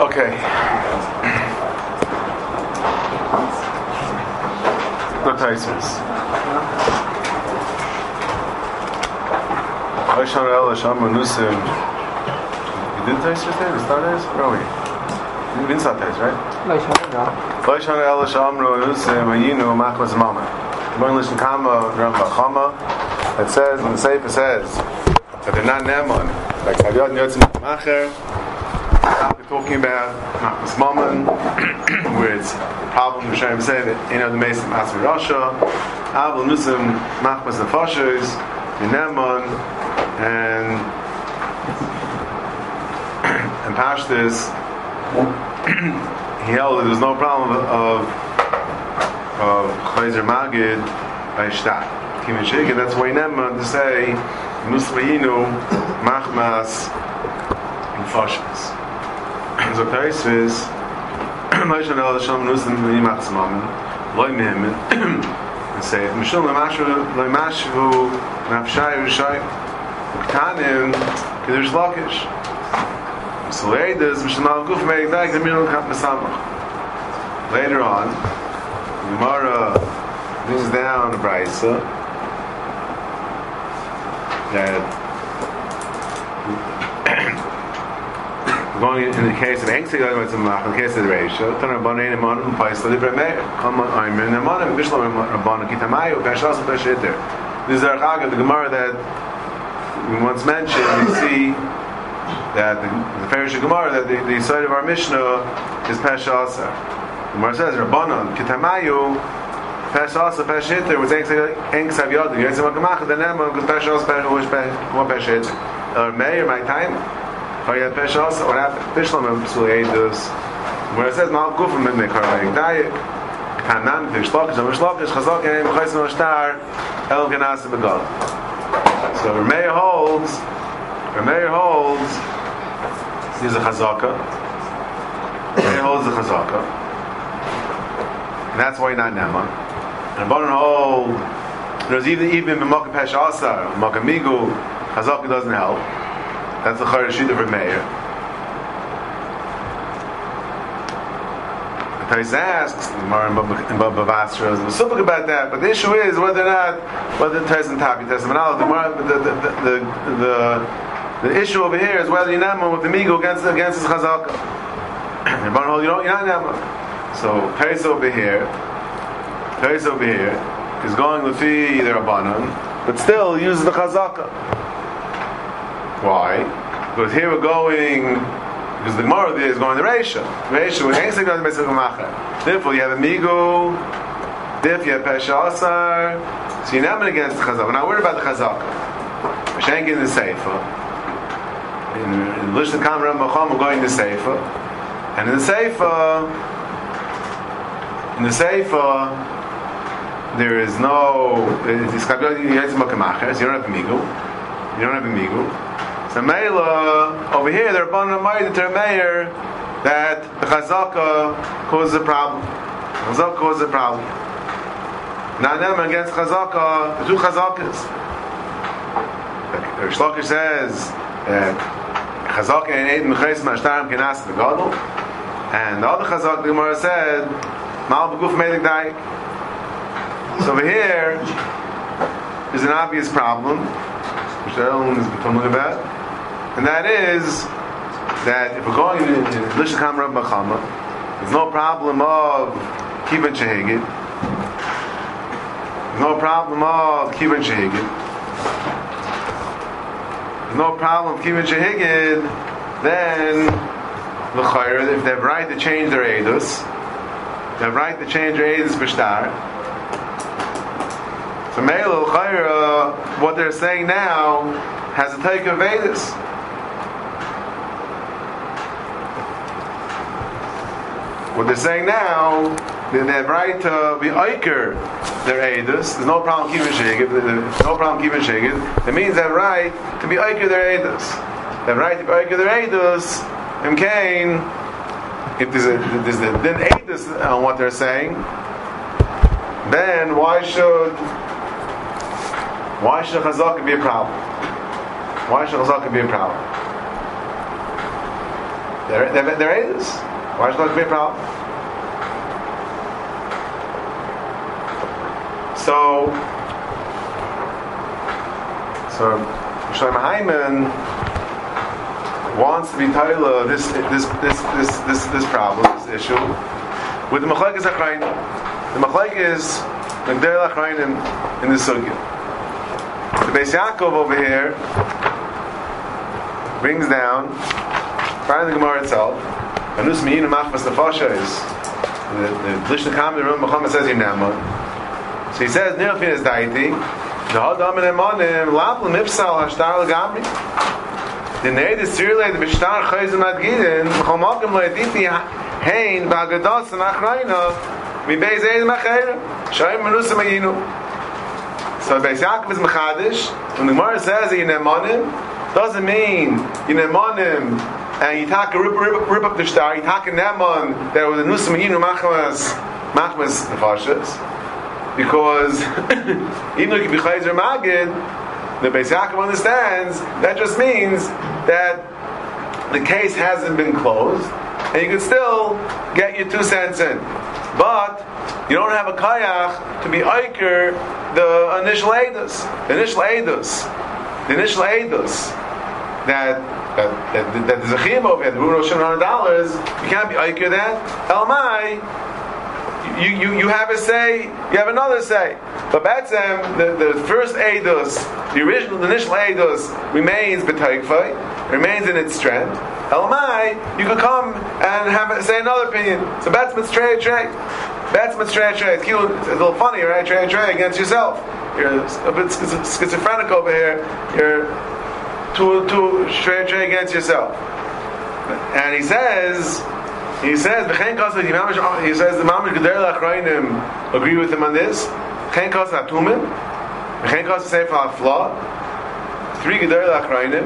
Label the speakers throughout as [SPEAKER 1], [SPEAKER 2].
[SPEAKER 1] Okay. The Taisus. Asham El Asham Manusim. We did taisers there? Is that Taisus? Where are we? We didn't start Taisus, right? Asham El Asham Manusim Ayinu Machmas Mama. We're going to Kama Rambam Chama. It says, and the Sefer says, that they're not nemon. Like, Savyot Yotzim Macher talking about Machmas Mammon, where it's a problem, Rishonim say that, you know, the Mason Masri Rasha, Avil Nusim Machmas Nefashos, Neman, and and Pashtus, he held that there's no problem of of Chayzer Magid by Shtat. Kimin Shigin, that's why Neman to say Nusrayinu Machmas Nefashos. So Taisvis, Moshe Nel Hashem Nusim Yimach Zmamen, Loi Mehemen, and say, Mishul Lamashu, Loi Mashu, Nafshai Rishai, Ktanim, Kedush Lakish. So Leidas, Mishul Nal Guf Meik Daik, the Minul Kap Mesamach. Later on, Gemara brings down the Brisa, that going in the case of Engsi with Zamach, in the case of the Kitamayu. This is our Chag, the Gemara that we once mentioned, we see that the, the Parish of Gemara, that the, the side of our Mishnah is Peshasa. Gemara says, Rabbanan Kitamayu, Peshasa Peshitter was Engsi Avyadu, Yetzim HaGamach, then Eman, because Peshas Peshitter. Or Meir, my time, Fahre ich Pech aus, aber ich habe Pech noch mit dem Besuch hier durch. Mit mir, kann ich da hier. Kein Mann, wie ich schlug, aber ich schlug, ich so gehen, holds, weiß holds, was a So, Chazaka. Wer mehr Chazaka. And that's why you're not now, man. And I'm born a. There's even, even, I'm not a pesh asar, migu. Chazaka doesn't help. That's the Charashid of Rameir. Tais asks, Gemara in Baba Basra, there's something about that, but the issue is whether or not, whether Tais and Taki, Tais and Manal, the, the, the, the, the issue over here is whether you're not with the Migo against, against his Chazaka. you don't, you're not Nama. So Tais over here, Tais over here, is going with the Rabbanon, but still uses the Chazaka. Why? Because here we're going, because the Gemara there is going to Reisha. Reisha, when Ainsa going to Besach Macher. Therefore, you have a Migu, therefore you have Pesha Asar, so you're not going against the Chazak. We're not worried about the Chazak. Shank in the Seifa. In, in Lishna Kamra Macham, we're going to Seifa. And in the Seifa, in the Seifa, there is no, you have a Migu. You don't have a Migu. So Mela, over here, they're upon the might to mayor that the Chazaka causes a problem. Chazaka causes a problem. Now, them against Chazaka, the two Chazakas. The Shlokish says that Chazaka and Eid Mechais Mashtarim can ask the Gadol. And the other Chazaka, the Gemara said, Mal Beguf Melik Daik. So over here, is an obvious problem, which everyone is talking about and that is that if we're going in Lishakam Rab Bachama, there's no problem of Kivan Shehigid. There's no problem of Kivan Shehigid. There's no problem of Kivan Shehigid, then the if they have right to change their Eidos, they have right to change their Eidos Bishtar. So Me'el Chayr, what they're saying now has a take of Eidos. What they're saying now, they have right to be Iker their Eidos. There's no problem keeping Shegid. no problem keeping Shegid. That means they have right to be Iker their Eidos. They have right to be Iker their Eidos. And Cain, if there's a, there's a then Eidos on what they're saying, then why should why should Chazaka be a problem? Why should Chazaka be a problem? They're, they're, they're Eidos. It be a problem? So, so Shlomo Hyman wants to be Taila this this this this this this problem, this issue, with the Machlekes Achrain. The Machlekes Achrain in, in the Sugya. The Beis Yaakov over here brings down, finally the Gemara itself, Und nus mir hinein was der Forscher ist. Der Blischen kam, der Römer Mohammed says, ihm nehmt. So he says, nir auf ihn ist deiti, der hat damen im Mann, im Lappel, im Ipsal, der Starr al-Gabri. Den Ehe des Zürle, der Bestarr, auch hein, bei Agadoss, in mi bei Zeyd Machair, schau ihm nus mir hinein. So bei Zakwiz Mechadish, und der Mohammed says, ihm nehmt, doesn't mean, ihm and you talk rip, rip, rip up the star, you talk a Neman, that was a Nusa Maginu Machmas, Machmas Nefashas because even though it can be Magid, the Beis Yaakov understands that just means that the case hasn't been closed, and you can still get your two cents in. But you don't have a kayach to be aiker the initial edus, the initial edus, the initial edus that that, that, that there's over here, the rule of hundred dollars. You can't be aiker that. Elmai you, you, you have a say, you have another say. But Batsam, the, the first Eidos, the original, the initial Eidos, remains B'taikfai, remains in its strength. Elamai, you could come and have say another opinion. So Batsman's trade trade. Batsman's trade trade. It's, it's a little funny, right? Trade trade against yourself. You're a bit schizophrenic over here. You're to to trade against yourself. And he says he says, He says the Mamish Geder Lachrayim agree with him on this. V'chein kasa Atumim. V'chein kasa Sefer Afla. Three Geder Lachrayim.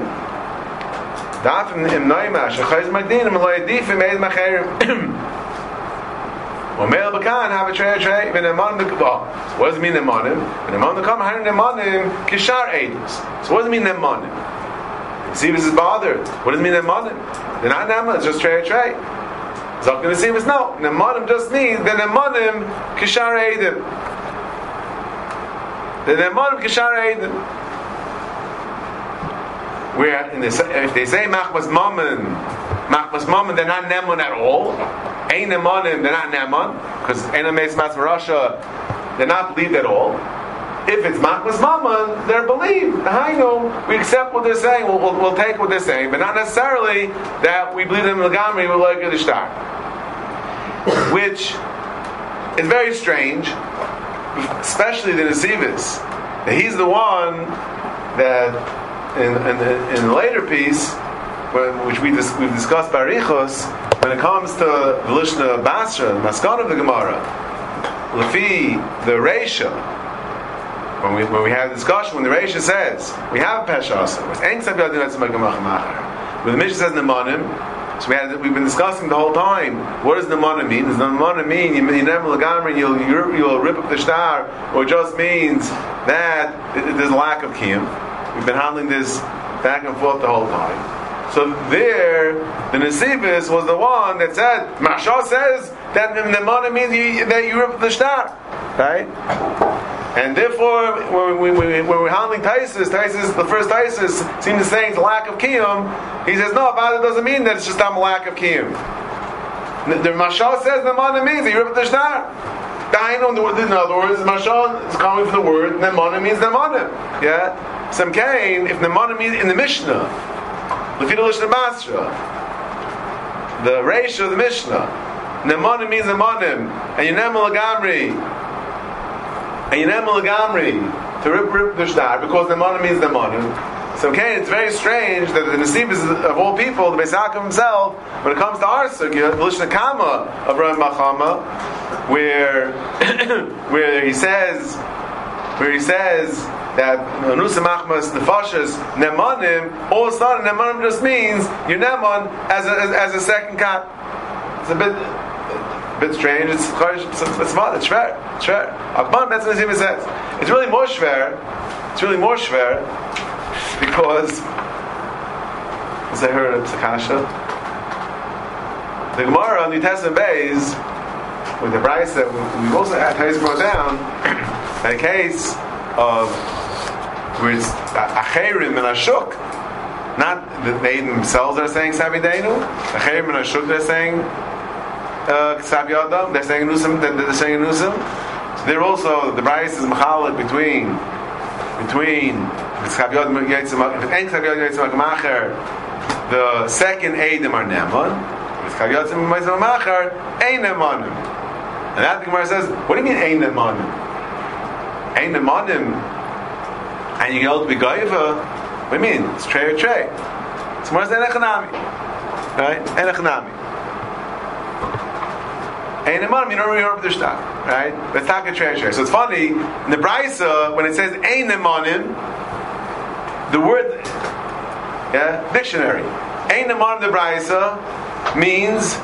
[SPEAKER 1] Daf im Noima Shechayz Magdinim Lo Yadifim Eid Macherim. Omer Bakan have a trey trey when Eman Bekaba. What does it mean Emanim? When Eman Bekam Harin Emanim Kishar Eidus. So what does it mean Emanim? See, is bothered. What does it mean Emanim? They're not Nema, it's just trey trey. Zok the Nesimus, no. Nemanim just means the Nemanim Kishar Eidim. The Nemanim Kishar Eidim. Where in the, if they say Machmas Mammon, Machmas Mammon, they're not Neman at all. Ein Nemanim, they're not Neman, because Ein Ames Russia, they're not believed at all. If it's Machmas Mammon, they're believed. I know we accept what they're saying. We'll, we'll, we'll, take what they're saying, but not necessarily that we believe them in the Gamri. We're like the star which is very strange, especially the Nesivis. He's the one that in, in, in the later piece, which we dis, we've discussed Barichos, when it comes to the Lishna Basra, the Maskan of the Gemara, Lafi, the Reisha, when we, when we have a discussion, when the Reisha says, we have a Pesha when the Mishnah says Nemanim, so we had, we've been discussing the whole time. What does mana mean? Does mana mean you, you never legamri you'll, you'll rip up the star, or just means that there's a lack of kiyum? We've been handling this back and forth the whole time. So there, the Nesibis was the one that said, Masha says that mana means you, that you rip up the star, right? And therefore, when, we, when, we're handling Taisis, Taisis, the first Taisis seems to say it's lack of Kiyum. He says, no, it doesn't mean that it's just a lack of Kiyum. The, the Mashal says Nemana means he ripped the Shtar. In other words, Mashal is coming from the word Nemana means Nemana. Yeah? Some Kain, if Nemana means in the Mishnah, Lefidalish Basra, the ratio of the Mishnah, Nemana means Nemanim, and Yenem Lagamri, and you never legamri to rip rip the shtar because the money means the money. So okay, it's very strange that the Nasibis of all people, the Beisakim himself, when it comes to our sugya, the Lishna of Ram where where he says where he says that Nusa Machmas Nefashas Nemanim, all of a sudden Nemanim just means you're Neman as a, as, as a second cut. It's a bit bit strange. It's it's, it's. It's fair. It's fair. Akman Betzin Nazim says it's really more shver. It's really more shver because as I heard of Sakasha, the Gemara on New Testament base with the price that we also had Tais brought down, a case of where it's Acherim and Ashuk, not that they themselves are saying Savidenu, Acherim and Ashuk they're saying uh, Ksav they're saying Nusim, they're saying Nusim. So they're also, the price is Machalik between between the second Eidim are Neman, Ein Nemanim. And that the Gemara says, what do you mean Ein Nemanim? Ein Nemanim, and you go to be Goiva, what do you mean? It's Trey or Trey. It's more than Echanami. Right? Echanami. You remember the Shtak. Right? Let's talk a Trey or So it's funny, in the Brisa, when it says Nemanim, the word, yeah, dictionary. Nemanim the Brisa means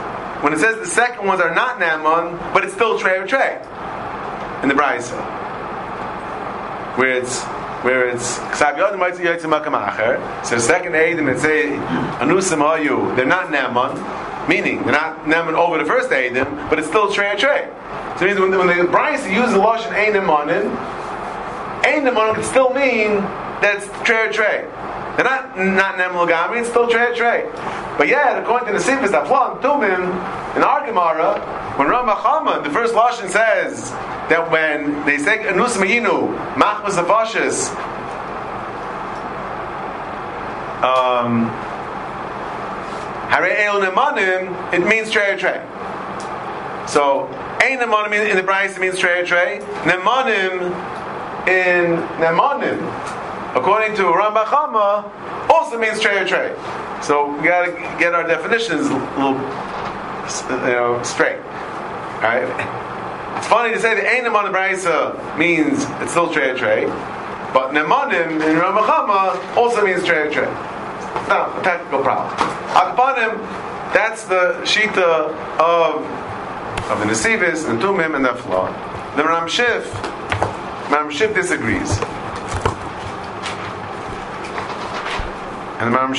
[SPEAKER 1] when it says the second ones are not Naman, but it's still Trey or in the Brisa. Where it's where it's. So second Eidim that say Anusim Hayu, they're not Naman, meaning they're not Naman over the first Eidim, but it's still Trey Trey. So it means when, when the uses the Lashon Eidim Manin, Eidim Manin can still mean that it's Trey Trey. They're not not Nemel it's still Trey Trey. But yet, according to the Sifis that Plan Tumim, in our Gemara, when Ramachama, the first Lashon says that when they say Anus Mehinu, Machmas Afashis, um, Hare El Nemanim, it means Trey Trey. So, Ein Nemanim in the Bryce means Trey Trey. Nemanim in Nemanim, according to Rambachama, also means Trey Trey. So we got to get our definitions a little, you know, straight. All right. It's funny to say that Ein Neman Brisa uh, means it's still trey trey, but Nemanim in Ramachama also means trey trey. No, a technical problem. Akpanim, that's the shita of of the Nesivis and Tumim and the flaw. The Ram Shif, Ram Shif disagrees. And the Ram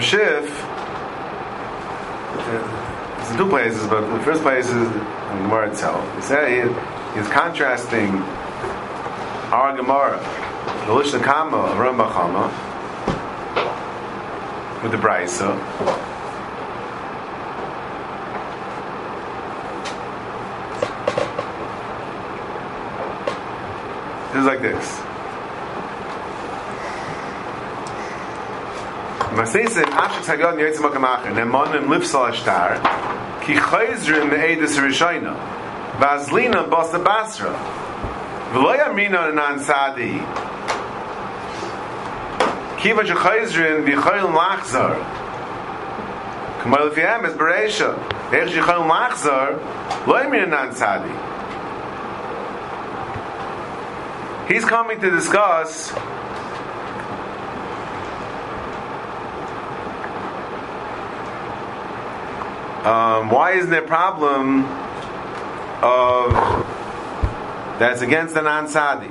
[SPEAKER 1] Shif, it's in two places, but the first place is in Gemara itself. He said he, he's contrasting our Gemara, the Lishna Kama of Ram Bachama, with the Braisa. It's like this. Ashik Lifsal Ashtar Ki Chayzrim Me'edis Rishayna. Vazlina Basra Sadi. Kiva Shechayzrim Lachzar is Bereisha. Shechayl Lachzar Sadi. He's coming to discuss Um, why isn't there a problem of that's against the non-sadi?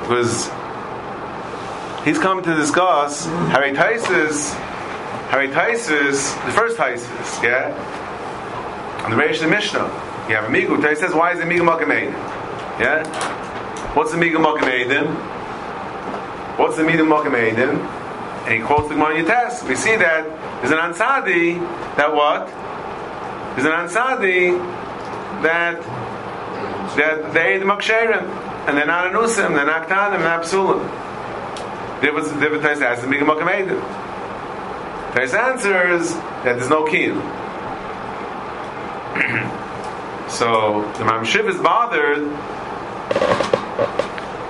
[SPEAKER 1] Because he's coming to discuss Harry Taisis, Harry Taisis, the first Taisis, yeah? On the Reish the Mishnah. You have a Migu. Taisis says, why is the Migu Makamedim? Yeah? What's the Migu Makamedim? What's the Migu Makamedim? And he quotes the Gemara Yates. We see that there's an Ansadi that what? There's an Ansadi that that they the Maksherim and they're not Anusim, they're not Ktanim, they're not Psulim. There was there was as the Migam Makamedim. His answers that there's no kiyum. so the Mamshiv is bothered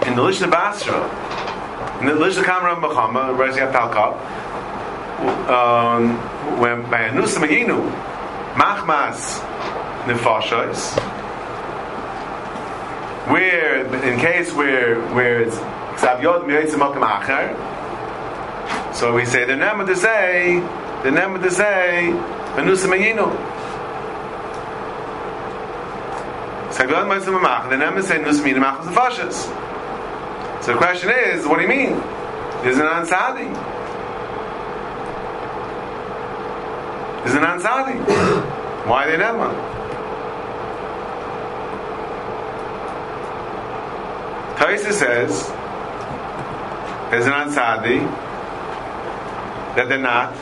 [SPEAKER 1] in the Lishna Basra in the Lish Kamra Machama, rising up Talkop, um, when by Anus Maginu, Machmas Nefashos, where in case where where it's Yod Acher, so we say the name to say the name to say Venusa Mayinu. Savyod Moitzim Acher, the to say Venusa Mayinu Machas Fashas. So the question is, what do you mean? Is it an Ansadi? Is it an Ansadi? Why they never? Taisa says, there's an ansadi, that they're not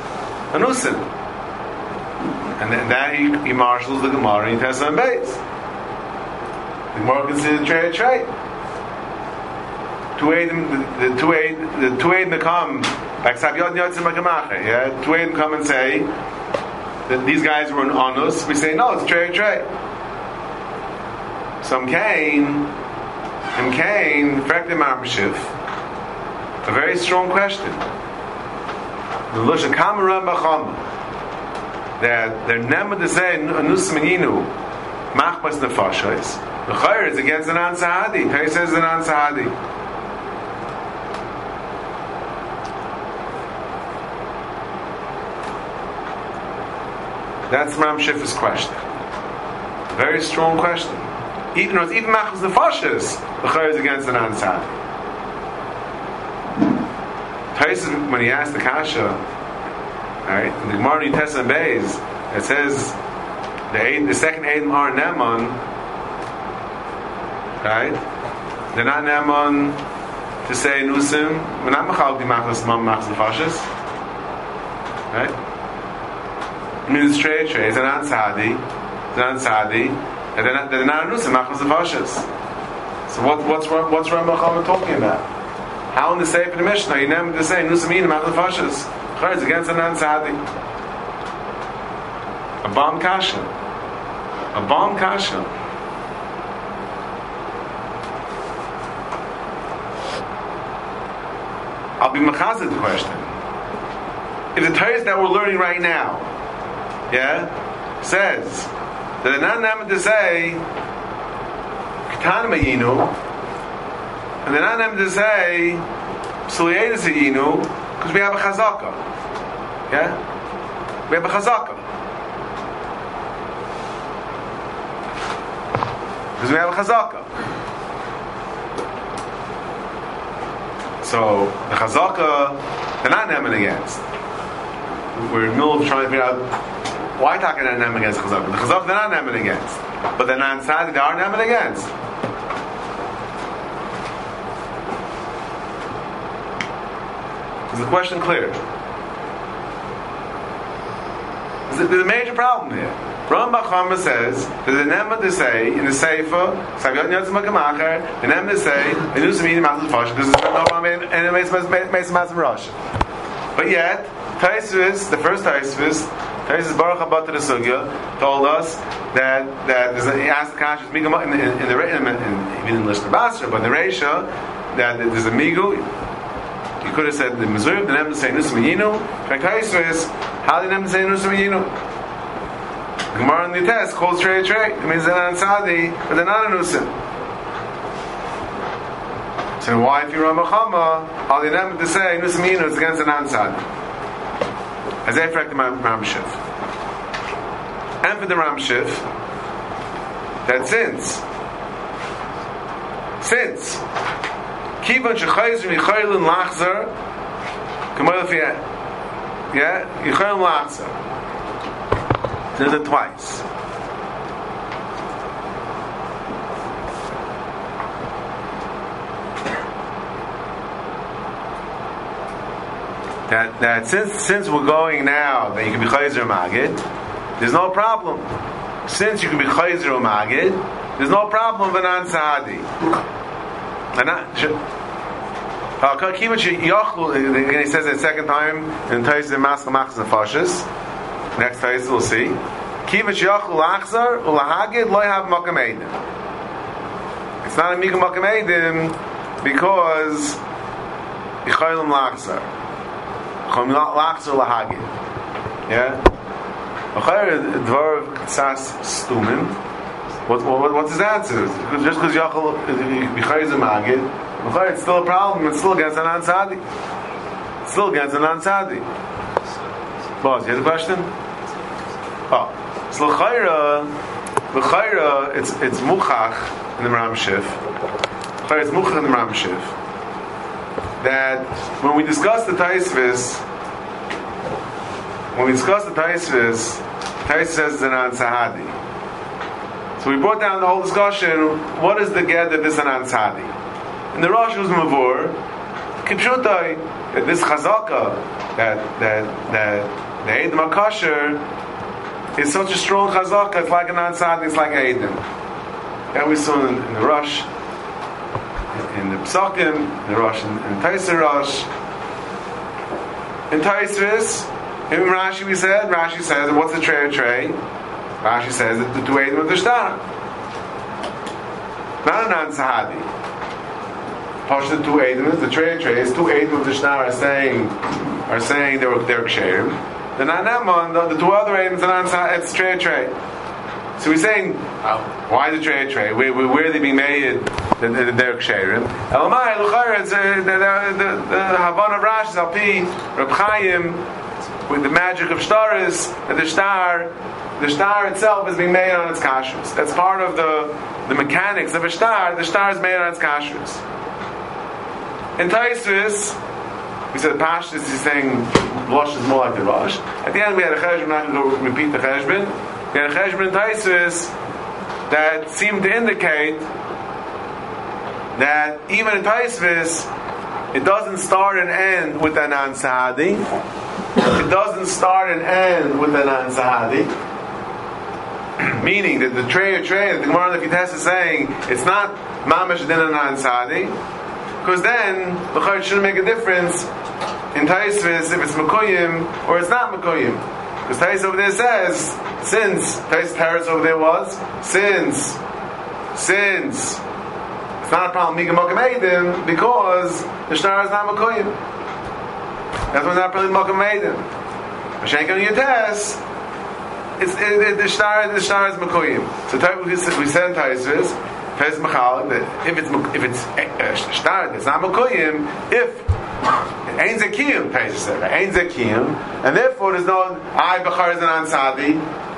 [SPEAKER 1] anusim. And then that he, he marshals the Gemara and he tests on base. The Gemara considers trade trade. Two aid, the two aid, the two aid come, like Sabyot Yotzim Makamache, yeah, two aid come and say that these guys were on us. We say no, it's trade trade. Some came and Cain, Frektim Amshiv, a very strong question. The Lusha Kamaram Bacham, that they're never the same, Anus Meninu, Machbas Nefashais. The Chayr is against Nan Sahadi. Tay says Nan Sahadi. That's Ram Shif's question. Very strong question even though even machas nefashis, the chayr is against the non-sad. Tyson, when he asked the kasha, right, in the Gemara in Tessa Beis, it says the eight, the second Aiden are Neman, right? They're not Neman to say Nusim. We're not machal di machas machas nefashis, right? Trade. It's an ansadi. An ansadi and they're not, they're not anusim, machmas avashas. So what, what's what's Rambam talking about? How in the Sefer the Mishnah you never to say nusim in machmas avashas? It's against a non tzadi. A bomb kasha. A bomb kasha. I'll be machazid the question. If the Torah that we're learning right now, yeah, says that they're not named to say Katan Mayinu, and they're not named to say Psuliyedis Yinu, because we have a Chazaka. Yeah? We have a Chazaka. Because we have a Chazaka. So the Chazaka, they're not named against. We're in the middle of trying to figure out why talking about them against Chazak? The Chazak they're not Neman against. But the non they are Neman against. Is the question clear? There's a major problem here. Ram Bachama says that the Nema to say in the Sefer, Savyot Nyotz Makamacher, the Nema to say, in Usamini Mazel Fash, this is no problem in the Mesa Mazel Rosh. But yet, Taisvis, the first Taisvis, Taisus Baruch Abba to the Sugya told us that that there's a, he asked Kash in, in, in the in, in, even in Lishna Basra, but in the Reisha that there's a migu. You could have said the Missouri, the name say Nus Miyinu. Taisus how the name say Nus Miyinu. Gemara in the test calls Trey Trey. It means they're not Sadi, but they're not a Nusim. So why if you're a Machama, all the name to say Nus Miyinu is against the non-Sadi? As I the Ramshiv. And for the Ramshiv, that since, since, Kivan Shechayzer Yichaylin Lachzer, Kamal yeah, Yichaylin Lachzer. There's it twice. that, that since since we're going now that you can be chayzer magid, there's no problem. Since you can be chayzer magid, there's no problem with an sahadi. And. Again, he says it second time in Tais in Maskal Machas and Fashis. Next Tais we'll see. Kiva Yachlu Lachzar Ulahagid Makam It's not a Mikam Makam because Yichaylim Lachzar. Chom lachzer lahagid. Yeah? What, what, what's his answer? Just because Yachal Bichayz a Magid, it's still a problem. It's still against an Ansadi. Still against an Ansadi. Boss, you have a question? Oh, so L'chayra, L'chayra, it's it's Muchach in the Ram Shif. It's Muchach in the Ram Shif. That when we discuss the Taisvis, when we discuss the Taisvis, Taisvis says an Ansahadi. So we brought down the whole discussion. What is the get of this Anan Sadi? And the Rosh was Mavur. Kipshutai, that this Chazaka, that that that the Makasher is such a strong Chazaka, it's like an Ansadi, it's like Eidim. That we saw in, in the Rosh, in the Psakim, in the Rosh, in, in Taisir Rosh. In Taisvis, in Rashi we said, Rashi says, what's the tray tray? Rashi says that the two Eidim of the Shtar. Not an Ansahadi. Pasha two Eidim is the Trey Trey is two Eidim of the Shtar are saying are saying they're they're Ksherim. The Nanamon, the, the two other Eidim, an it's Trey Trey. So he's saying, oh, why the Trey Trey? Where, where, where are they being made? They're Ksherim. Elamai, Luchar, it's uh, the, the, the, the Havana of Rashi, Alpi, Reb Chaim, with the magic of stars, that the star the star itself is being made on its kashrus. That's part of the, the mechanics of a star. The star is made on its kashrus. In Taisvis, we said Pashtus is saying Rosh is more like the Rosh. At the end we had a cheshbon, I'm going to repeat the cheshbon. We had a cheshbon in Taisvis that seemed to indicate that even in Taisvis, it doesn't start and end with an Ansahadi. It doesn't start and end with an Ansahadi. meaning that the tray or tray the Gemara in the is saying it's not mamash din and sadi, because then the chayt shouldn't make a difference in Taisvis if it's Makoyim or it's not Makoyim. Because Tais over there says, since Tais Paris over there was, since, since it's not a problem Mika Makam because the star is not Makoyim. That's why not really Makam Eidim. Mashenk on your test, it's, it, it, the star the star is makoyim. So we said in Taisvis, Pez Machal, if it's if it's uh, star it's not makoyim, if Ein Zakiyim, Taisvis said, Ein Zakiyim, and therefore there's no I Bechar is an Ansadi.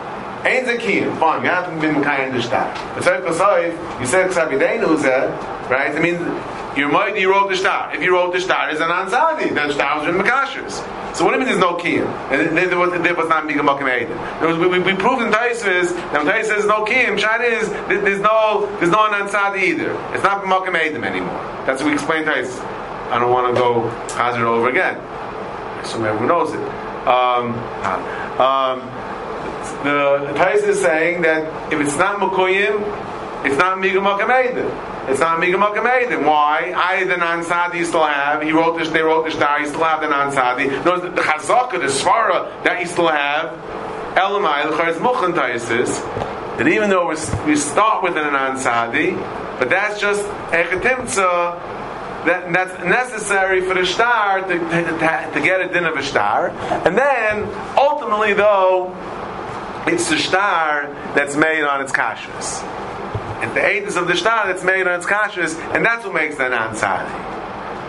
[SPEAKER 1] Ein Zakiyim, fine, you haven't been Mekayim the star. But Tzayif you said Ksabidenu said, right? I mean, you might you wrote the star. If you wrote the star is an ansadi, then the star was in Makashers. So what do you mean there's no kiyum? And there was, there was not Mika Makim Eidim. We, we, we proved in Taisus that when Taisus says no kiyum, Shad is there's no there's no an ansadi either. It's not Makim Eidim anymore. That's what we explained Taisus. I don't want to go hazard over again. So everyone knows it. Um, um, the Taisus is saying that if it's not Makoyim, it's not Eidim. It's not Migamaka Meidim. Why? I the Nansadi you still have. He wrote this, they wrote this you still have the Nansadi. No, the, the Chazaka, the Svara that you still have, Elamai, the Charis Muchan Taisis, that even though we start with an Nansadi, but that's just Echetimtza, that, that's necessary for the star to, to, to, get a din of a star. And then, ultimately, though, it's the star that's made on its kashrus. And the edus of the star that's made on its kashrus, and that's what makes the ansadi.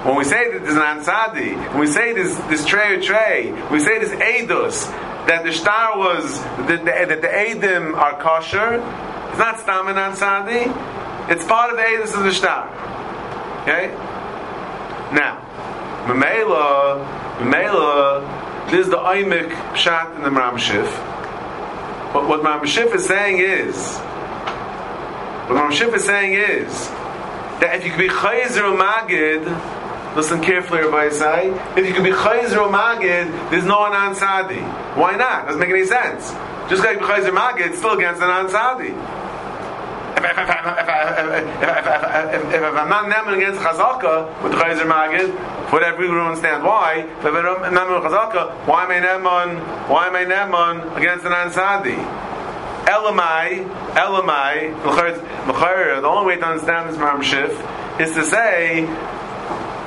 [SPEAKER 1] When we say that there's an ansadi, when we say this this tray or tray, we say this edus that the star was that the, that edim are kosher. It's not stam and ansadi. It's part of the edus of the star. Okay. Now, Mamela, Mamela, this is the oimik pshat in the Ramshif. But what Ramshif is saying is what Ramshif is saying is that if you could be Chayzer Magid, listen carefully, Rabbi say, if you could be Chayzer Magid, there's no Anan Sadi. Why not? Doesn't make any sense. Just like Chayzer Magid, it's still against Anan Sadi. If, I'm not nemin against Chazaka with Chayzer Magid, for whatever reason, don't understand why. If I'm nemin with Chazaka, why am I nemin? Why am I nemin against an Ansadi? Elamai, Elamai, the only way to understand this Maram Shif is to say,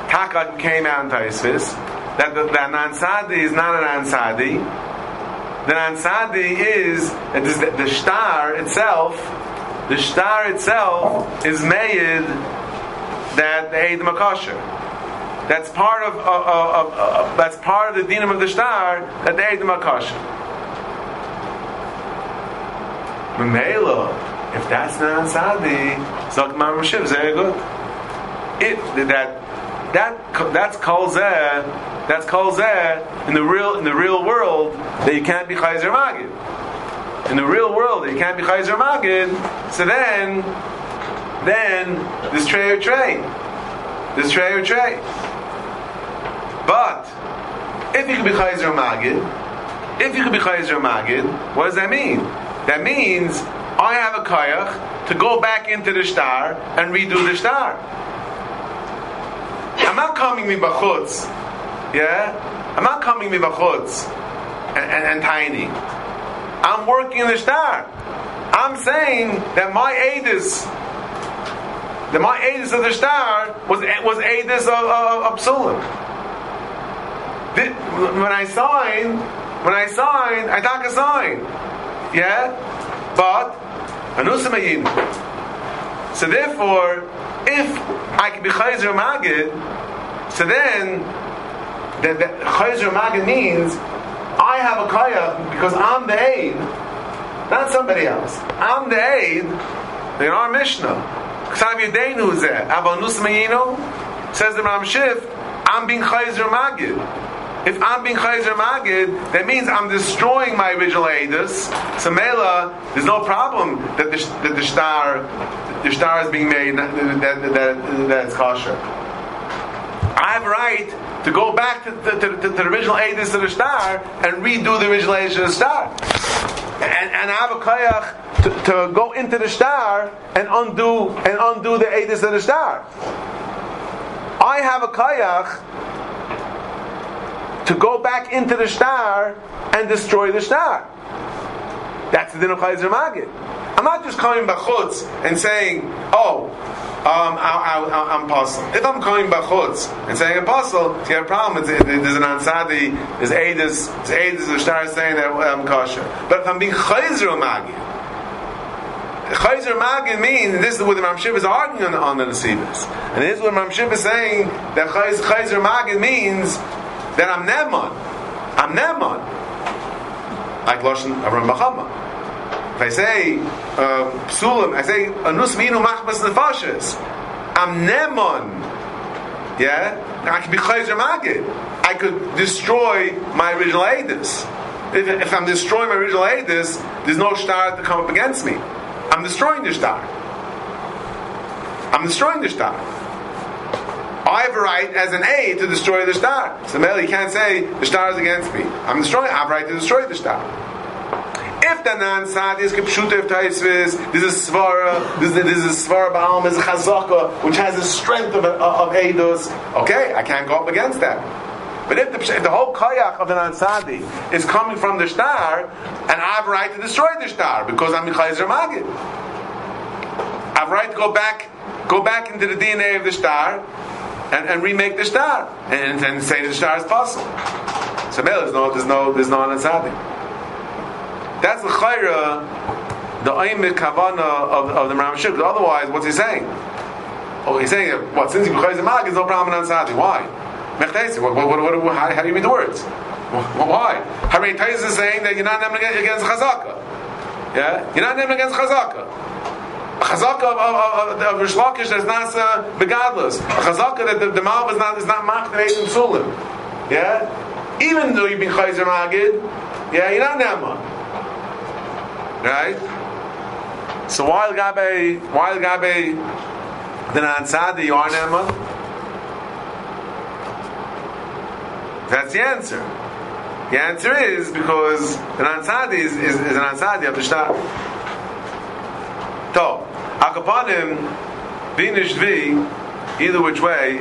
[SPEAKER 1] Taka came out in that the, the Ansadi is not an Ansadi. The Ansadi is, the, the star itself the star itself is made that the Eid Makasher. That's part of, uh, uh, uh, that's part of the dinam of the star that the Eid Makasher. Memela, if that's not Sadi, Mamashim, very good. If that that that's kol that's kol in the real in the real world that you can't be chayzer magid. In the real world you can't be chayzer magid. So then, then this tray or tray, this tray or tray. But if you could be chayzer magid, if you could be chayzer magid, what does that mean? That means I have a kayach to go back into the star and redo the star. I'm not coming me bachutz, yeah? I'm not coming me bachutz and, and, and tiny. I'm working in the star. I'm saying that my Adis, that my Adis of the star was was Adis of, of, of. When I sign, when I sign, I take a sign. Yeah? But, so therefore, if I can be Chayzer Magid, so then, the, the Chayzer Magid means I have a kaya because I'm the aid, not somebody else. I'm the aid in our Mishnah. Says the Ram Shif, I'm being Chayzer Magid. If I'm being Chayzer Magid, that means I'm destroying my original Adis. So Mela, there's no problem that the, that the star the star is being made that, that, that, that it's kosher. I have right to go back to, to, to, to the original Adis of the star and redo the original Adis of the star. And, and I have a kayach to, to, go into the star and undo and undo the Adis of the star. I have a kayach to go back into the star and destroy the star. That's the din of Chayzer Magid. I'm not just coming bachutz and saying, oh, um, I, am puzzled. If I'm coming bachutz and saying apostle, you have a problem. It's, it, there's an ansadi, there's edis, there's edis, the star saying that I'm um, kosher. But if I'm being chayzer magid, chayzer magid means this is what the Mamshiv is arguing on, on the Nesivas, and this is what Mamshiv is saying that chayzer magid means that I'm Neman. I'm Neman. Like Lashon Avram Bachama. If I say uh, I say Anus Minu Machmas Nefashis. I'm Neman. Yeah? I can be Chayzer Magid. I could destroy my original Adis. If, if, I'm destroying my original Adis, there's no star to come up against me. I'm destroying the star. I'm destroying the star. I have a right as an aid to destroy the star. So Mel, you can't say the star is against me. I'm destroying. I have a right to destroy the star. If the non sad is kipshuta of taisvis, there's a svara, this is, there's a svara ba'alm, a chazaka, which has the strength of, of eidos. Okay, I can't go up against that. But if the, if the whole kayak of the Nansadi is coming from the star, and I have right to destroy the star because I'm Michaizer Magid, I have right to go back, go back into the DNA of the star and, and remake the star and, and say the star is possible. So there's no there's no there's no anasadi. That's the chayra, the aimik kavana of, of the Ramashuk. Otherwise, what's he saying? Oh, he's saying what since you the mag is no problem in anasadi. Why? What, what, what, what, how, how do you read the words? Why? Harei Tais is saying that you're not named against chazaka. Yeah, you're not named against chazaka. Chazaka of, of, of, of Rish Lakish is not uh, begadless. Chazaka that the, the is not is not machne in Sulim. Yeah, even though you've been Chayzer Magid, yeah, you're not Nema. Right. So while Gabe, while Gabe, the Nansadi, you are Nema. That's the answer. The answer is because the Nansadi is, is, is an Ansadi of the Shtar. So, Akapanim, Binishvi, either which way,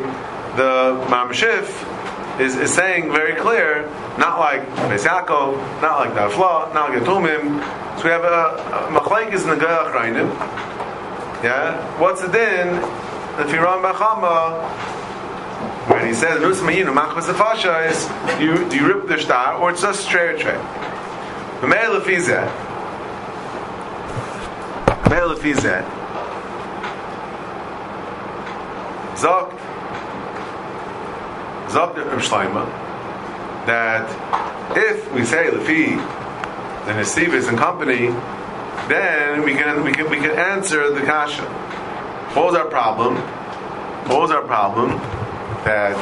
[SPEAKER 1] the Mamshif is, is saying very clear, not like Beis Yaakov, not like Dafla, not like Tumim. So we have a, a is in the Gayach Yeah? What's the din? If you run Bachama, when he says Nus Mayinu Machmas Fasha is you do you rip the star or it's just straight tray. The male of Mele Fizeh. Zok. Zok Reb Shloima that if we say Lefi, the Nesivas and company, then we can we can we can answer the kasha. What was our problem? What was our problem? That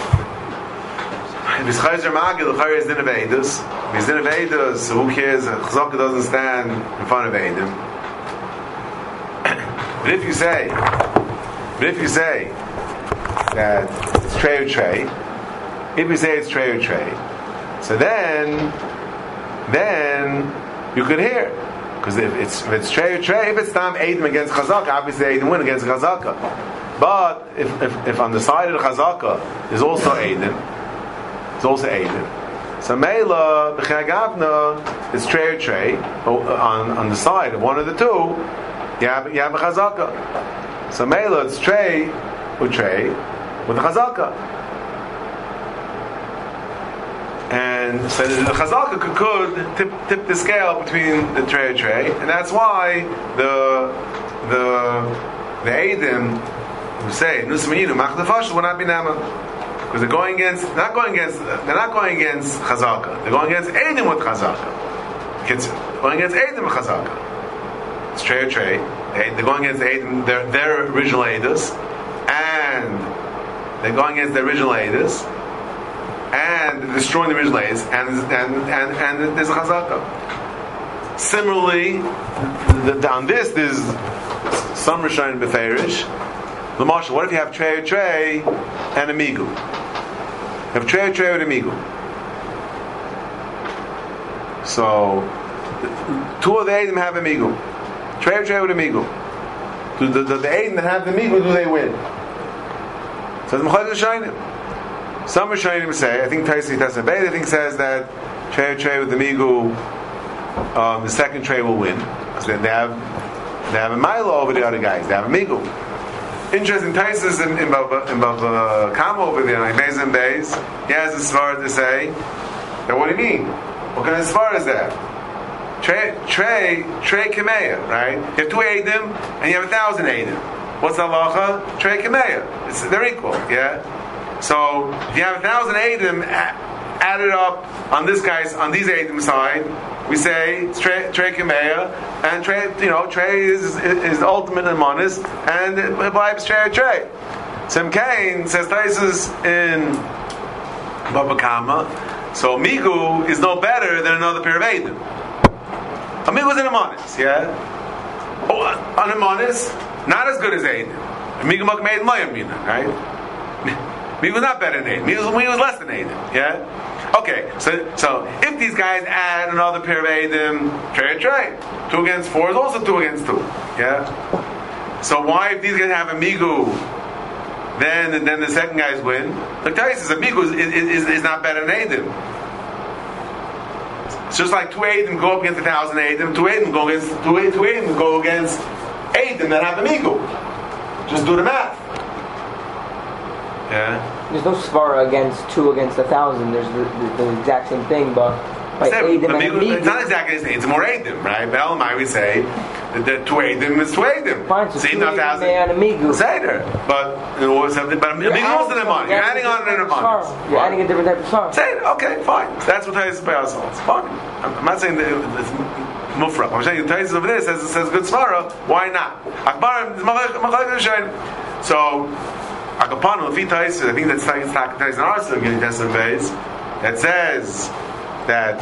[SPEAKER 1] if it's Chayzer Magil, the Chayzer is Dinavedus. If it's Dinavedus, so who cares? Chazaka doesn't stand in front of Eidim. but if you say, but if you say that it's Trey or Trey, if you say it's Trey or Trey, so then, then you could hear. Because if it's if it's Trey if it's Tam Eidim against Chazaka, obviously Eidim win against Chazaka. But if, if, if on the side of the Chazaka is also Eidim, it's also Eidim. So Mela, B'chagavna, is Trey or Trey, on, on the side of one of the two, you have, you have a Chazaka. So Mela, it's Trey or Trey with the Chazaka. And so the Chazaka could, tip, tip the scale between the tray and tray, and that's why the the the Eidim who say Nusmayinu Machdafash will not be Nama. Because they're going against not going against they're not going against Chazaka. They're going against Eidim with Chazaka. Kids going against Eidim with Chazaka. It's tray or tray. They're going against Eidim, their, their original Eidos, and they're going against the original Eidos and destroying the original and, and, and, and there's a chazaka. Similarly, the, the, on this, there's some Rishonim Beferish. The Marshal, what if you have Trey Trey and a Migu? You have Trey Trey with a Migu. So, two of the Adim have a Migu. Trey Trey with a Migu. Do the, the, the Adim that have the Migu, do they win? So the Mechad Rishonim. Some Rishonim say, I think Taisi Tessa Beit, I think says that tray tray with the Migu, um, the second tray will win because they have they have a Milo over the other guys. They have a Migu. Interesting, Taisus in in Bava Kama over there, like and Beis, he has a svar to say that what do you mean? What kind of svar is that? Trey, Trey, Trey Kameya, right? You have two Adim and you have a thousand Adim. What's the halacha? Trey Kameya. They're equal, yeah? So if you have a thousand Adim added up on this guy's on these Adim side, we say Trey Kameya, and Trey, you know, Trey is is the ultimate in monis, and it vibes Trey Trey. Sim Kane says Taisus in Baba Kama. So Migu is no better than another pair of Adim. Migu is an Amonis, yeah? Oh, an Amonis, not as good as Adim. Migu made Mayamina, right? Me was not better than eight. Me was, me was less than eight. Yeah? Okay, so so if these guys add another pair of Adim, trade trade. Two against four is also two against two. Yeah? So why if these guys have a Migu, then then the second guys win? Like Tais says, a is, is, is, not better than Adim. It's just like two Adim go up against a thousand Adim, two Adim go against two, two go against Adim that have a Migu. Just do the math.
[SPEAKER 2] Yeah. There's no svara against two against a thousand. There's the, the, the exact same thing, but by Amigu,
[SPEAKER 1] It's not exactly the same. It's more Eidim, right? But Elamai we say that the two Eidim is two Eidim.
[SPEAKER 2] Fine, so, two Eidim thousand.
[SPEAKER 1] Seder. But it was something. But Amigu also the money. You're adding on an
[SPEAKER 2] money. You're adding a different type of svara.
[SPEAKER 1] Seder. Okay, fine. That's what Taisus Bayas It's fine. I'm not saying that it's mufra. I'm saying the Taisus over there says it says good svara. Why not? Akbar So He ties, I think that's ties in our getting tested base, that says that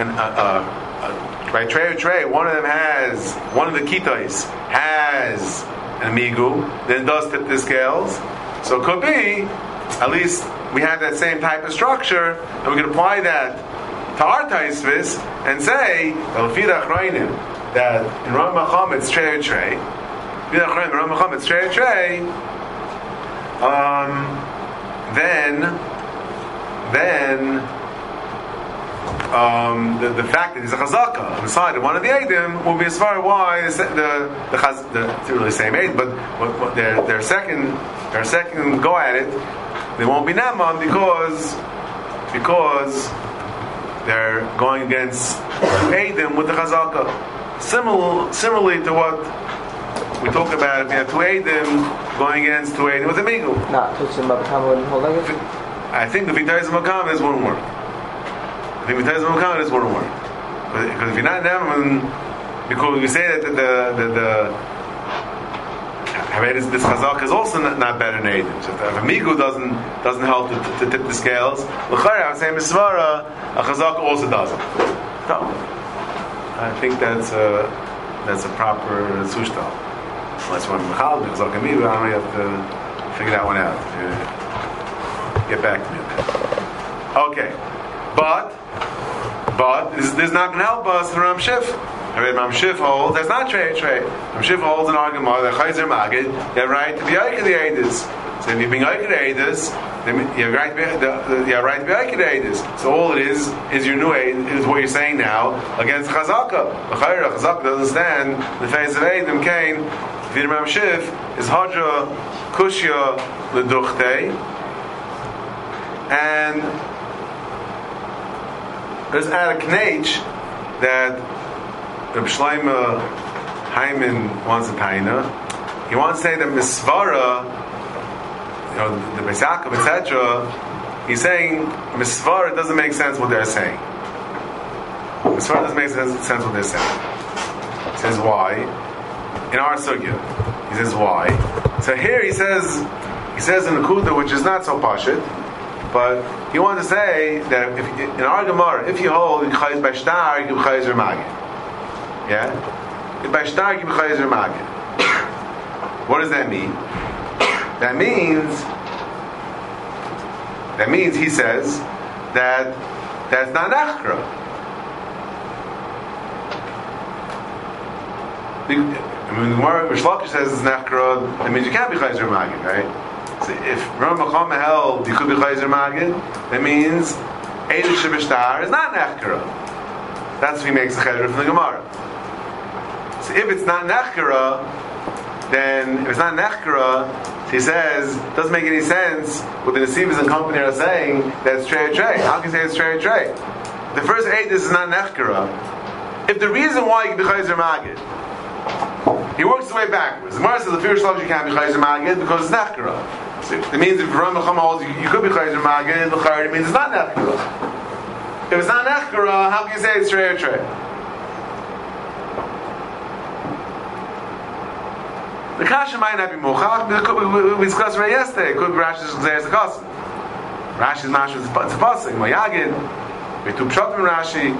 [SPEAKER 1] an, uh, uh, by tray or tray, one of them has one of the kitais has an amigu, then does tip the scales. So it could be at least we have that same type of structure, and we can apply that to our taisvis and say that in Ram Macham it's tray or tray. Ram Macham it's tray or tray um, then then um, the, the fact that there's a chazaka on the side of one of the Eidim will be as far why the the, the, chaz, the it's really same Eid, but their their second their second go at it, they won't be Naman because because they're going against Eidim with the chazaka. Similar, similarly to what we talk about if you have two Eidim going against two Eidim with a Migu.
[SPEAKER 2] Not touching the wouldn't hold it?
[SPEAKER 1] I think the Vitayz Makam is wouldn't work. I think Vitayz Makam is wouldn't work. Because if you're not Neman, because we say that the, the, the, the this, this chazak is also not, not better than Eidim. So if a migu doesn't doesn't help to, to, to tip the scales, l'chayr I'm saying misvara a chazak also doesn't. No, I think that's a that's a proper sushtal. Unless one mechal chazak and migu, I don't have to figure that one out. Uh, get back to me. Okay, but but this, this is not going to help us in Ram Shif. Right, Ram Shif holds that's not trade trade. Ram Shif holds an argument that Chayzer Magid you have right to be Aika the Aedis. So if you're being Aika the then you have right to be the, you have right to be Aika the Aedis. So all it is is your new aid is what you're saying now against Chazaka. The Chayra Chazaka doesn't stand in the face of Aedim Cain. Vidim Ram Shif is Hadra Kushya Leduchte and there's at a that Reb Shlomo Heiman wants a taina. He wants to say that Misvara, you know, the Besakov, etc., he's saying Misvara doesn't make sense what they're saying. Misvara doesn't make sense what they're saying. He says why? In our sugya, he says why. So here he says, he says in the Kuda, which is not so pashit, but he wanted to say that if, in our Gemara, if you hold in Bashtar, you give Chayz Magid. Yeah? In Bashtar, give Chayz Magid. What does that mean? That means, that means, he says, that that's not Achra. I mean, the Gemara, Rish says it's Nechra, that means you can't be Chayzer Magid, right? So if Ram Machama held you could be Chayzer Magid, that means Eidu Shabishtar is not Nechkara. That's what he makes the Chayzer from the Gemara. So if it's not Nechkara, then if it's not Nechkara, he says, it doesn't make any sense what the Nesivas and company are saying that it's Trey Trey. How can you say it's Trey Trey? The first eight is not Nechkara. If the reason why you can be Chayzer Magid he works his way backwards. The Gemara says the first you can't be Chayzer Magid because it's Nechkara. It means if Ram holds you, you could be Chayzer Magid, the it means it's not Nechkara. If it's not Nechkara, how can you say it's Trey or Trey? The kasha might not be mochach, we discussed right yesterday. It could be Rashi's the Kosim. Rashi's Mash is a pasuk. Mayagid, shot from Rashi.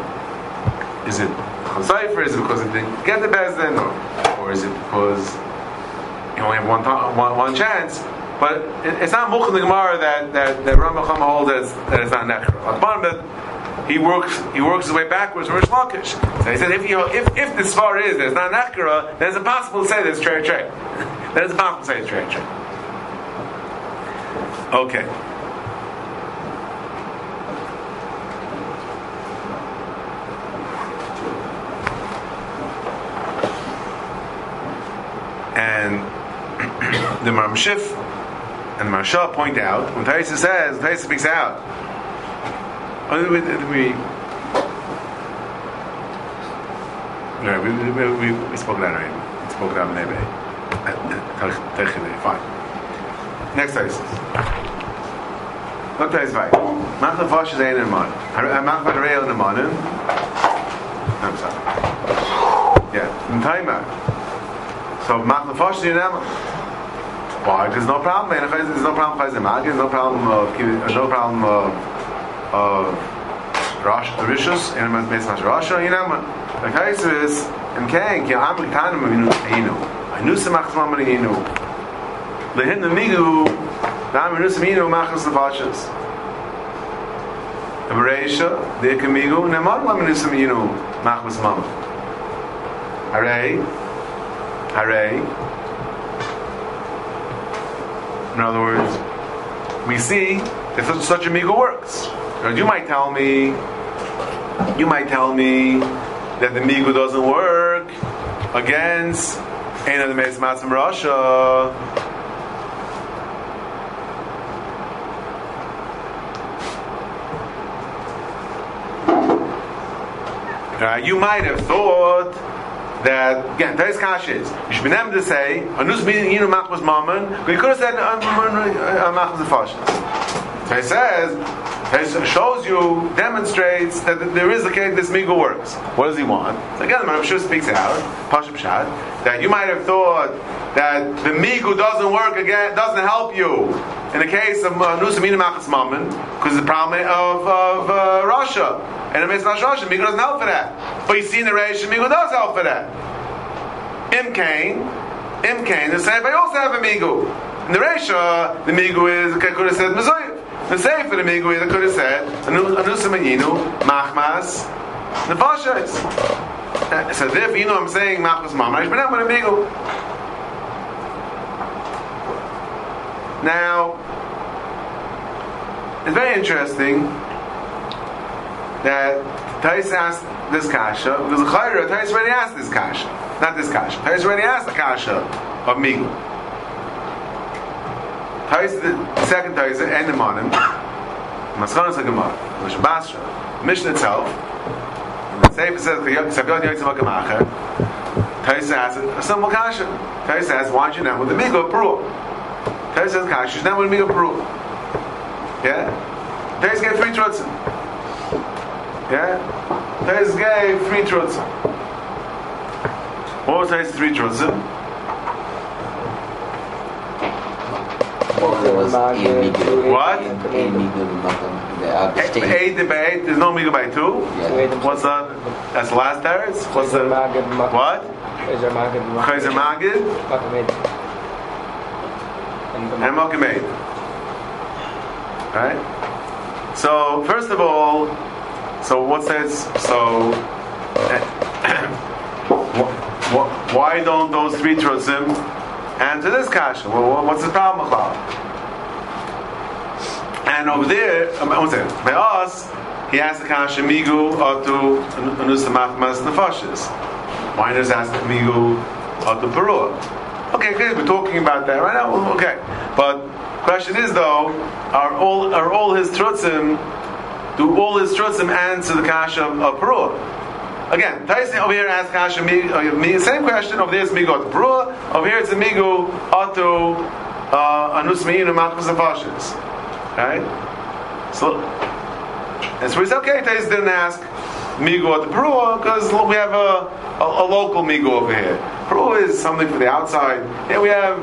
[SPEAKER 1] Is it Chosaifer? Is it because it didn't get the Bezdin? Or is it because you only have one, one, one chance? But it, it's not Mukhn the Gemara that, that, that Ramacham holds that, that it's not Nechra. It, he works, he works his way backwards from Rish. So he said, if, you, if, if the Svar is it's not Nechra, then it's impossible to say it's Trey Trey. then it's impossible to say it's Trey Trey. Okay. And the Marmshif and the Marsha point out when Taisa says, Taisa speaks out. We, we, no, we, we, we, we spoke that already. We spoke that maybe. Fine. Next Taisa. What Taisa right? Mach lefash is ein in man. Mach lefash reil in the man. I'm sorry. Yeah, in time So man the first you know Well, there's no problem, man. There's no problem, guys. Man, there's no problem. There's no problem. Uh rush the vicious and man makes much rush, you know? The case is in can you have the kind of you know. I know some max mama in you. The hidden amigo, the amigo some you make some vicious. The ratio, the amigo, and the mama some you know, max mama. All right. Hooray. In other words, we see that such, such a migo works. Now, you might tell me, you might tell me that the migo doesn't work against any of the Meis Matzim Russia. Uh, you might have thought that again, Tais Kash is you should be able to say Anus meaning you know Mach was Mammon, but you could have said Mach was the Fashion. So he says it shows you, demonstrates that there is a case this migu works. What does he want? Again, the sure speaks out, Pashup Shad, that you might have thought that the migu doesn't work again, doesn't help you in the case of uh, Nusamina Machas Mammon, because the problem of, of uh, Russia. And it makes Russia, migu doesn't help for that. But you see in the Reish, migu does help for that. Im Kain, Im Kain, the same, but also have a migu. In the Resha, the migu is, could have said, Mizoyev. The Sefer the Migui that could have said Anusa Mayinu Machmas Nefashos. So therefore, you know, what I'm saying Machmas Mamarish, but I'm going to Migu. Now, it's very interesting that Tais asked this kasha because Chayra Tais already asked this kasha, not this kasha. Tais already asked the kasha of Migu. Tais the second Tais and the Manim. Maschana Sagamar, Mish Basra, Mishnah itself. Sefer says Ksabiyot Yotzim Akamacher. Tais asks, some Kasha. Tais says, why don't you know with the Migo Peru? Tais says Kasha, she's not with the Migo Peru. Yeah? Tais gave three trutzim. Yeah? Tais gave three trutzim. What was Tais three trutzim? What? Eight by eight. There's no migu by two. What's that? That's the last teretz. What's the what? Chayzer magid. And mokamed. Right. So first of all, so what says so? why don't those three trotzim answer this kasha? Well, what's the problem about? And over there, um, one second. By us, he asked the kasha migu atu anusa machmas nefashis. Why does ask the migu atu perua? Okay, okay, we're talking about that right now. Okay, but question is though, are all are all his trutzim? Do all his trutzim answer the kasha of, of perua? Again, Tyson over here asks Kasha uh, same question. Over there is Migu Atu Perua. Over here it's a Migu Atu uh, Anus Meinu Machmas Nefashis. Right? So, and so we say, okay, Tais didn't ask Migu at the Perua because we have a, a, a, local Migu over here. Perua is something for the outside. Yeah, we have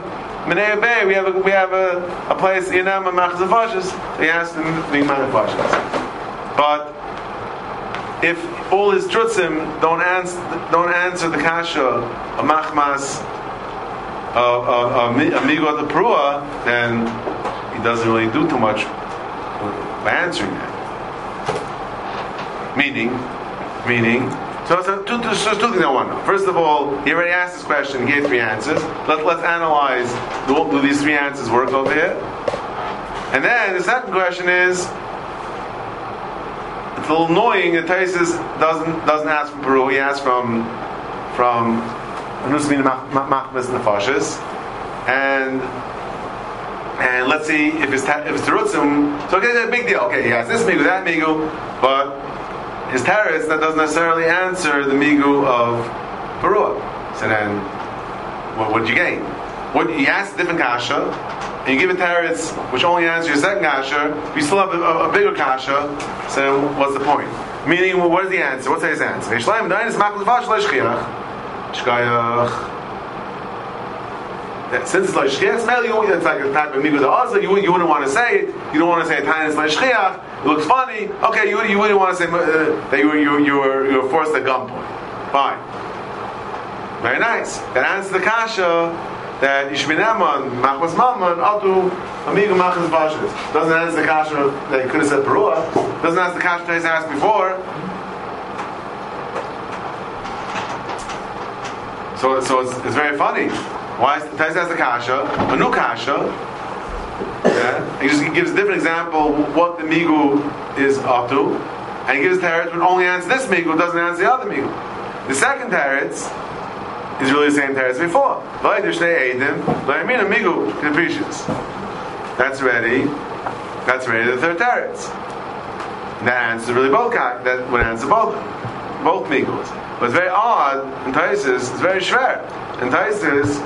[SPEAKER 1] Menei Bay, we have a, we have a, a place, in um, and Machzavashis. So he asked them the Manafashis. But if all his trutzim don't answer, don't answer the kasha of machmas uh, uh, uh, of migu at the prua, then doesn't really do too much by answering that. Meaning, meaning, so, so two, two, two things I want to know. First of all, he already asked this question, he gave three answers. Let, let's analyze do, do these three answers work over here? And then the second question is, it's a little annoying that Taisus doesn't doesn't ask from Peru. He asks from from Nusmin Machmas Nefashis, and and let's see if it's ta- if it's terutzim. So okay, big deal. Okay, he has this migu, that migu, but his teretz that doesn't necessarily answer the migu of perua. So then, what did you gain? What you ask different kasha, and you give a teretz which only answers your second kasha. You still have a, a, a, bigger kasha. So what's the point? Meaning, well, what is the answer? What's his answer? Shkayach since it's like shchiach smell, you it's like a type of migu the you, you wouldn't want to say it. You don't want to say tiny like shchiach. It looks funny. Okay, you, you wouldn't want to say uh, that you were you, you were you were forced at gunpoint. Fine. Very nice. That answers the kasha that Yishmineman, Machmas Mammon, Atu, Amigo Machmas Bashis. Doesn't answer the kasha that he could have said Perua. Doesn't answer the kasha that he's asked before. So, so it's, it's very funny. Why? Tais has the kasha, a new kasha. Yeah, he just gives a different example what the migu is up to, and he gives teretz but only answers this migu, doesn't answer the other migu. The second teretz is really the same teretz before. That's ready. That's ready. The third teretz. That answers really both. That would answer both both migus. But it's very odd in Taisis, it's very schwer. In Taisis,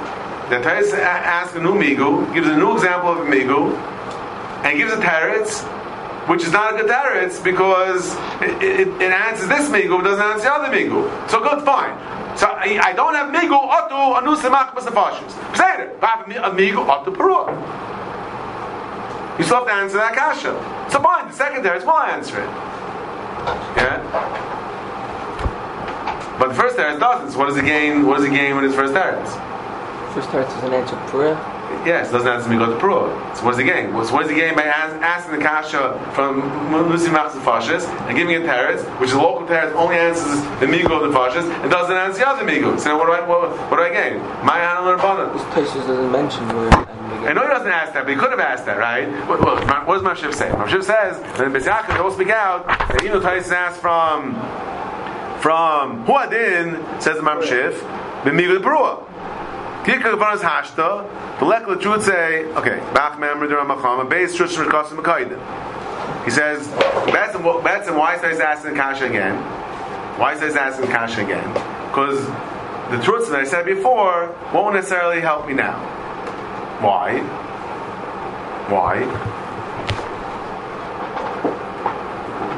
[SPEAKER 1] the Taisis asks a new Migu, gives a new example of a Migu, and gives a teretz, which is not a good teretz because it, it, it, answers this Migu, doesn't answer the other Migu. So good, fine. So I, I don't have Migu, Otu, Anu Semach, Masafashis. Say it. I have a Migu, Otu, Perua. You still have to answer that kasha. So fine, the second teretz will answer it. Yeah? But the first teretz doesn't. So what does he gain? What does he gain with his first teretz?
[SPEAKER 2] First teretz doesn't answer prayer.
[SPEAKER 1] Yes, doesn't answer me go to Pruah. So what is the game? So what is the game by asking the kasha from Lucy Machzor Fashes and giving a teretz, which is a local teretz, only answers the migo of the Fashes and doesn't answer the other migo. So what do I what, what do I gain? My handler Rabbanan.
[SPEAKER 2] This Taisus doesn't mention where.
[SPEAKER 1] I know he doesn't ask that, but he could have asked that, right? What, what, what does Mashif say? Mashif says that in Besyachah they all speak out that even though Taisus asked from from Huadin, says the Mamshif, B'migu the Pruah. Kikar Gavanas Hashta, the Lekla would say, okay, Bach Member Machama, base Shush Mekasim Mekaidim. He says, Batsim, Batsim, why is he asking Kasha again? Why is he asking Kasha again? Because the truth that I said before won't necessarily help me now. Why? Why?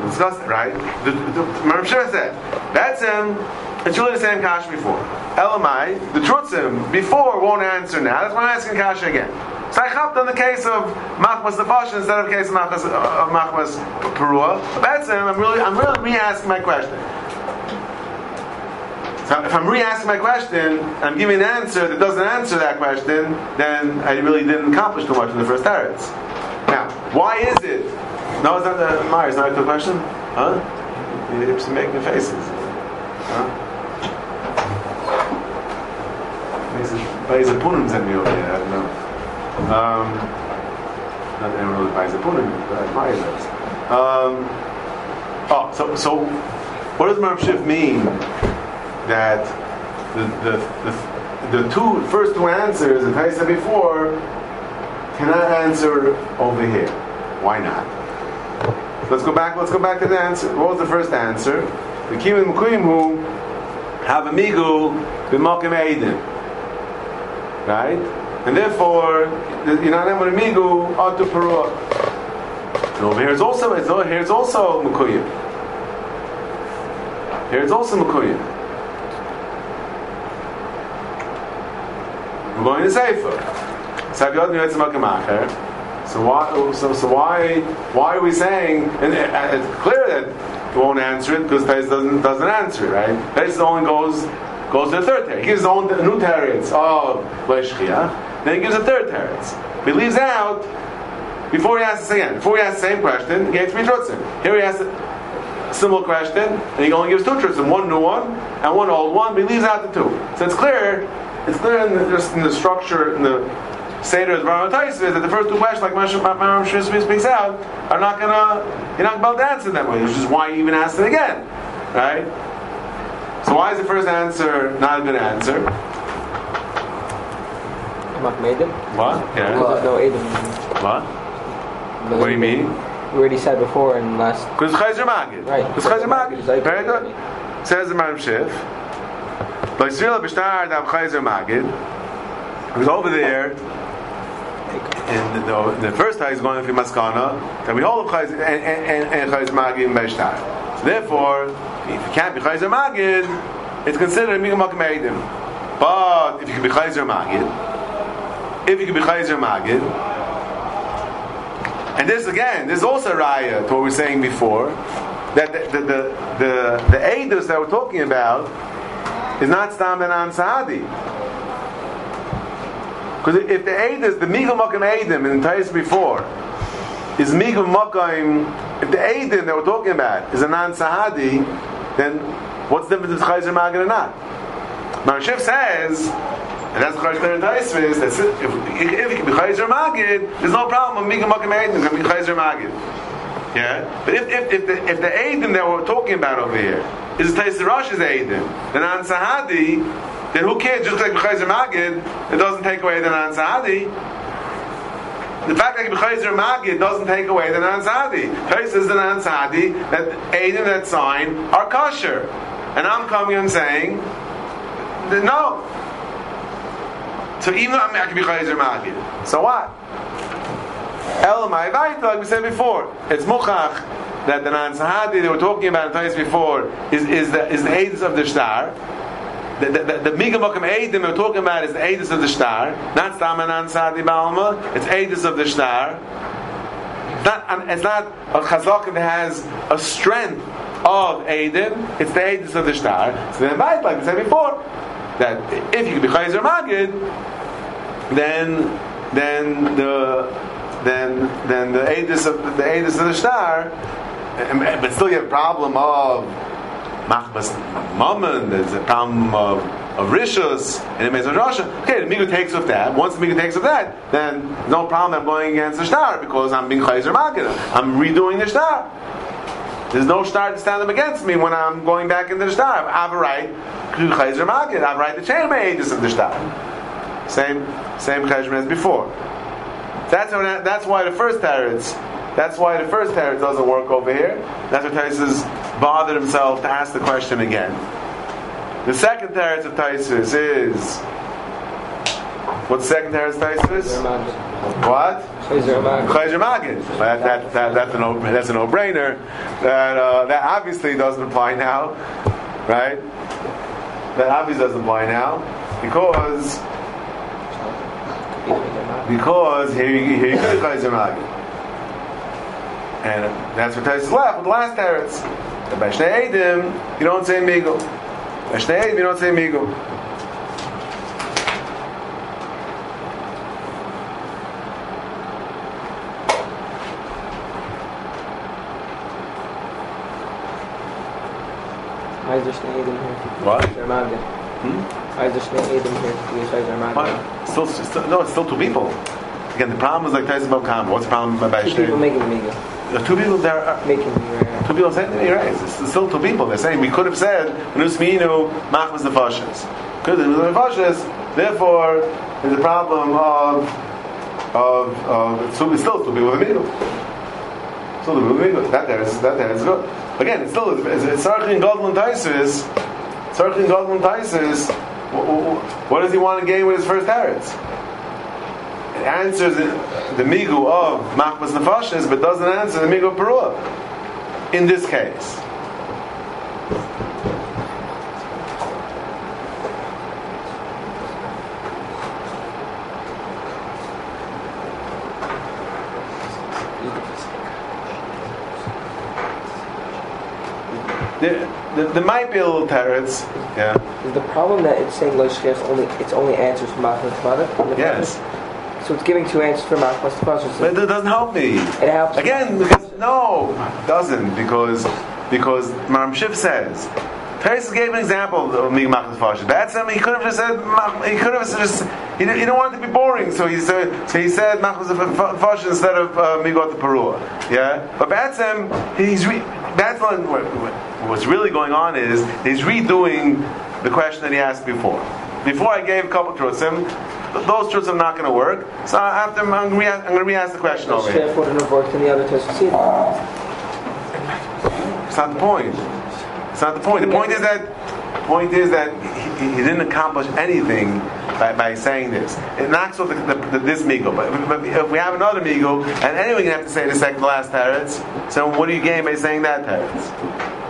[SPEAKER 1] Discuss it, right? The, the, the said, Batsim, it's really the same Kasha before. Elamai, the trutzim before won't answer now. That's why I'm asking Kasha again. So I helped on the case of Machmas Nefash instead of the case of Machmas, uh, Machmas Perua. That's him. I'm really, I'm really re-asking my question. So if I'm re-asking my question, I'm giving an answer that doesn't answer that question, then I really didn't accomplish too much in the first teretz. Now, why is it? No, it's not the Myers. Not the question, huh? You're making faces, huh? Beise Punim sind wir hier, I don't know. Um, not everyone really Beise Punim, but I admire those. Um, oh, so, so what does Marv mean that the, the, the, the two first two answers, as I said before, cannot answer over here? Why not? Let's go back. Let's go back to the answer. What was the first answer? The Kivim Mukuyim who have a migu b'makim eidim right? And therefore, you're not able to migu atu perua. And over here is also here it's also mukuyim. Here is also mukuyim. We're going to Sefer. So why? So, so why? Why are we saying? And it's clear that it won't answer it because Pez doesn't doesn't answer it, right? Pez only goes goes to the third teretz. He gives his own new teretz of Leshchia. Then he gives a third teretz. He leaves out before he asks again. Before he asks the same question, he gets three trutzim. Here he asks a similar question, and he only gives two trutzim, one new one and one old one, but he leaves out the two. So it's clear. It's clear in the, just in the structure in the Seder of Baruch is that the first two questions, like Maram Shizmi speaks out, are not gonna, you're not going to answer them way, which is why you even asked it again. Right? So why is the first answer not a good answer? What? Yeah.
[SPEAKER 2] no Adam.
[SPEAKER 1] What? What do you mean?
[SPEAKER 2] We already said before in last.
[SPEAKER 1] Because Chayzer Magid.
[SPEAKER 2] Right.
[SPEAKER 1] Because Chayzer Magid. Very good. Says the Maram Shif. By Srila Bishtar Dav Chayzer Magid. Because over there, in the, the, the first time he's going through Maskana, that we hold of Chayzer and, and, and Chayzer Magid in Bishtar. Therefore, if you can't be Chayzer Magid, it's considered Migam Makam But if you can be Chayzer Magid, if you can be Chayzer Magid, and this again, this is also raya to what we were saying before, that the the the the, that we're talking about is not Stam and An Sahadi. Because if the Eidos, the Migam Makam Eidim in the Tais before, is Migam Makam, if the Eidim that we're talking about is a non Sahadi, then what's the difference between Chayzer Magid or not? Marashif says, and that's the Chayzer in Taisvis, that if, if it can be Chayzer Magid, there's no problem with Mika Makam Eidim, can be Chayzer Magid. Yeah? But if, if, if the, if the Eidim that we're talking about over here is the Taisvis Rosh's Eidim, then on Sahadi, then who cares? Just like Chayzer Magid, it doesn't take away the non Sahadi. The fact that B'chayzer Magid doesn't take away the non-Sadi. Tais is the non-Sadi that Eidim that sign are kosher. and I'm coming and saying, no. So even though I can be chayzer magid, so what? Elamai Vaita, like we said before, it's muchach that the Nan Sahadi they were talking about in times before is, is the is the aids of the star. The the, the, Migamakam Eidim we're talking about is the aids of the star, not Stamanan Sahadi Balma. It's aids of the star. It's not, um, it's not a chazak that has a strength of Eidim, it's the Eidim of the star. So then, like we said before, that if you can be Chayzer Magid, then then the then then the Eidim of the Eidim of the star, um, but still you have a problem of Machmas Mammon, there's a problem of of Rishus and it makes a Rosh. Okay, the Migu takes with that. Once the Migu takes with that, then no problem I'm going against the star because I'm being Chayzer Magid. I'm redoing the star. There's no star to stand up against me when I'm going back into the star. I have a right to Chayzer Magid. I have a right to change my ages of the star. Same, same Chayzer as before. That's, that's why the first teretz, that's why the first teretz doesn't work over here. That's why Taisus bothered himself to ask the question again. The second teretz of Taisus is What's the second teretz Taisus? What? Chayzer Magid. That, that, that, that's, a no, that's a no-brainer. That, uh, that obviously doesn't apply now, right? That obviously doesn't apply now because because here you here you go Chayzer Magid. And that's what Taisus left with the last teretz. By Shnei Eidim, you don't say Migo. By Shnei Eidim, you don't say Migo.
[SPEAKER 2] Why is there Shnei Eidim here?
[SPEAKER 1] What?
[SPEAKER 2] Hmm? Why is there Shnei Eidim here?
[SPEAKER 1] What? Still, still, no, it's still two people. Again, the problem is like Taisus Balkam. What's the problem by
[SPEAKER 2] Two people making Migo.
[SPEAKER 1] The two people there are uh,
[SPEAKER 2] Making the
[SPEAKER 1] two people saying you're right. It's still two people. They're saying we could have said Nusminu Machmas Nefashis. Because it was the Nefashis, therefore there's a problem of of of it's still, it's still two people in the middle. Still two people in the middle. That there is that there is good. Again, it's still it's it's Sarchin Godlin Taisis. Sarchin Godlin Taisis. What does he want to gain with his first Harrods? It answers the migu of Machmas Nefashis, but doesn't answer the migu of Perua. In this case. There, there, there might be a little teretz, yeah.
[SPEAKER 2] Is the problem that it's saying Loishkes only it's only answers Machmas Tefada?
[SPEAKER 1] Yes.
[SPEAKER 2] So it's giving two answers for Machmas Tefada.
[SPEAKER 1] But it doesn't help me.
[SPEAKER 2] It helps.
[SPEAKER 1] Again, because, no, it doesn't, because because Maram Shiv says. Teres gave an example of Mig Machmas Fasha. That's him. He could have just said. He could have just. He didn't, he didn't want it to be boring, so he said. So he said Machmas Fasha instead of uh, Migot Perua. Yeah, but that's him. He's re, that's what, what's really going on is he's redoing the question that he asked before. Before I gave a couple truthsim, those truths are not going to work. So after I'm going to re-ask the question over here.
[SPEAKER 2] Therefore, it worked in the other test.
[SPEAKER 1] It's not the point. It's not the point. The point is that point is that he, he didn't accomplish anything by, by saying this. It knocks off the, the, the, this migo. But, but, if we have another migo, and anyway, you have to say the second last teretz. So what do you gain by saying that teretz?